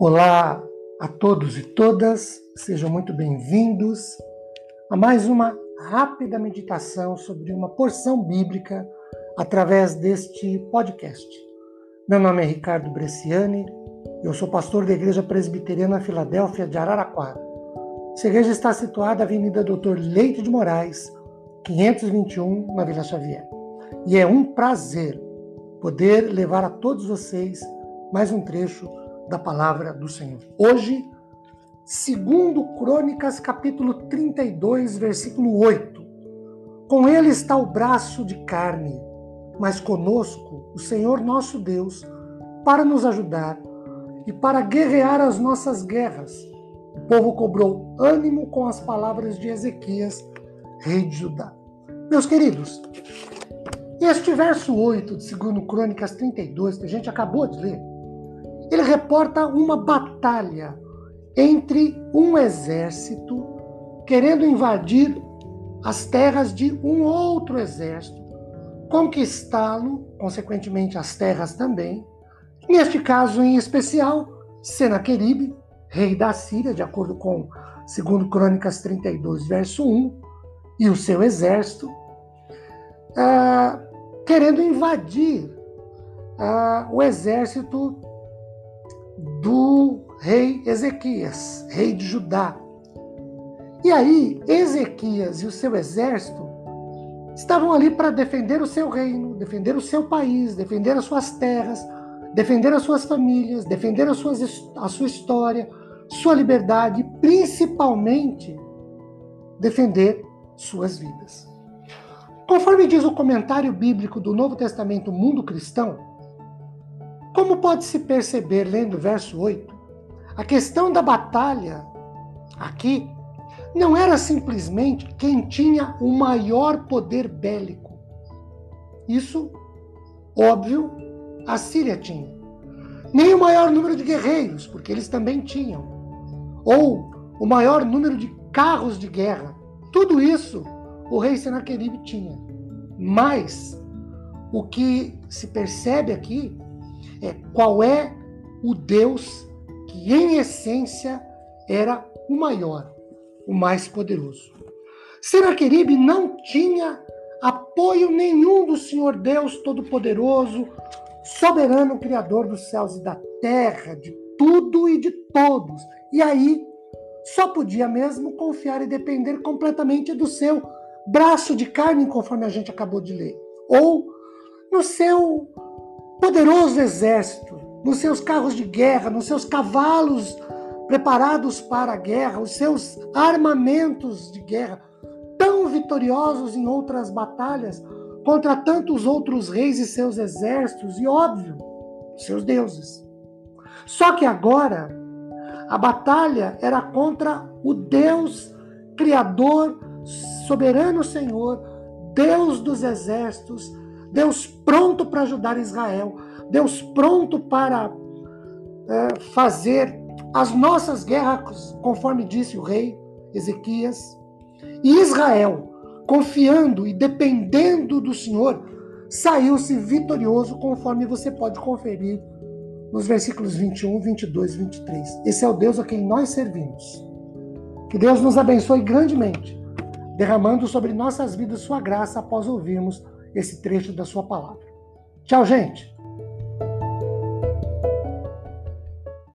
Olá a todos e todas, sejam muito bem-vindos a mais uma rápida meditação sobre uma porção bíblica através deste podcast. Meu nome é Ricardo Bresciani, eu sou pastor da Igreja Presbiteriana Filadélfia de Araraquara. Essa igreja está situada na Avenida Doutor Leite de Moraes, 521, na Vila Xavier. E é um prazer poder levar a todos vocês mais um trecho da palavra do Senhor. Hoje, segundo Crônicas, capítulo 32, versículo 8. Com ele está o braço de carne, mas conosco o Senhor nosso Deus, para nos ajudar e para guerrear as nossas guerras. O povo cobrou ânimo com as palavras de Ezequias, rei de Judá. Meus queridos, este verso 8 de 2 Crônicas 32, que a gente acabou de ler, reporta uma batalha entre um exército querendo invadir as terras de um outro exército, conquistá-lo, consequentemente as terras também. Neste caso em especial, Senaqueribe, rei da Síria, de acordo com 2 Crônicas 32, verso 1, e o seu exército, ah, querendo invadir ah, o exército do rei Ezequias, rei de Judá. E aí, Ezequias e o seu exército estavam ali para defender o seu reino, defender o seu país, defender as suas terras, defender as suas famílias, defender as suas, a sua história, sua liberdade principalmente defender suas vidas. Conforme diz o comentário bíblico do Novo Testamento Mundo Cristão, como pode-se perceber lendo o verso 8, a questão da batalha aqui não era simplesmente quem tinha o maior poder bélico. Isso, óbvio, a Síria tinha. Nem o maior número de guerreiros, porque eles também tinham. Ou o maior número de carros de guerra. Tudo isso o rei Senaqueribe tinha. Mas o que se percebe aqui é qual é o Deus que, em essência, era o maior, o mais poderoso. Senaqueribe não tinha apoio nenhum do Senhor Deus Todo-Poderoso, soberano Criador dos céus e da terra, de tudo e de todos. E aí, só podia mesmo confiar e depender completamente do seu braço de carne, conforme a gente acabou de ler, ou no seu poderoso exército, nos seus carros de guerra, nos seus cavalos preparados para a guerra, os seus armamentos de guerra, tão vitoriosos em outras batalhas contra tantos outros reis e seus exércitos, e óbvio, seus deuses. Só que agora a batalha era contra o Deus Criador, soberano Senhor, Deus dos exércitos, Deus pronto para ajudar Israel, Deus pronto para é, fazer as nossas guerras, conforme disse o rei Ezequias. E Israel, confiando e dependendo do Senhor, saiu-se vitorioso, conforme você pode conferir nos versículos 21, 22 e 23. Esse é o Deus a quem nós servimos. Que Deus nos abençoe grandemente, derramando sobre nossas vidas sua graça após ouvirmos esse trecho da sua palavra. Tchau, gente!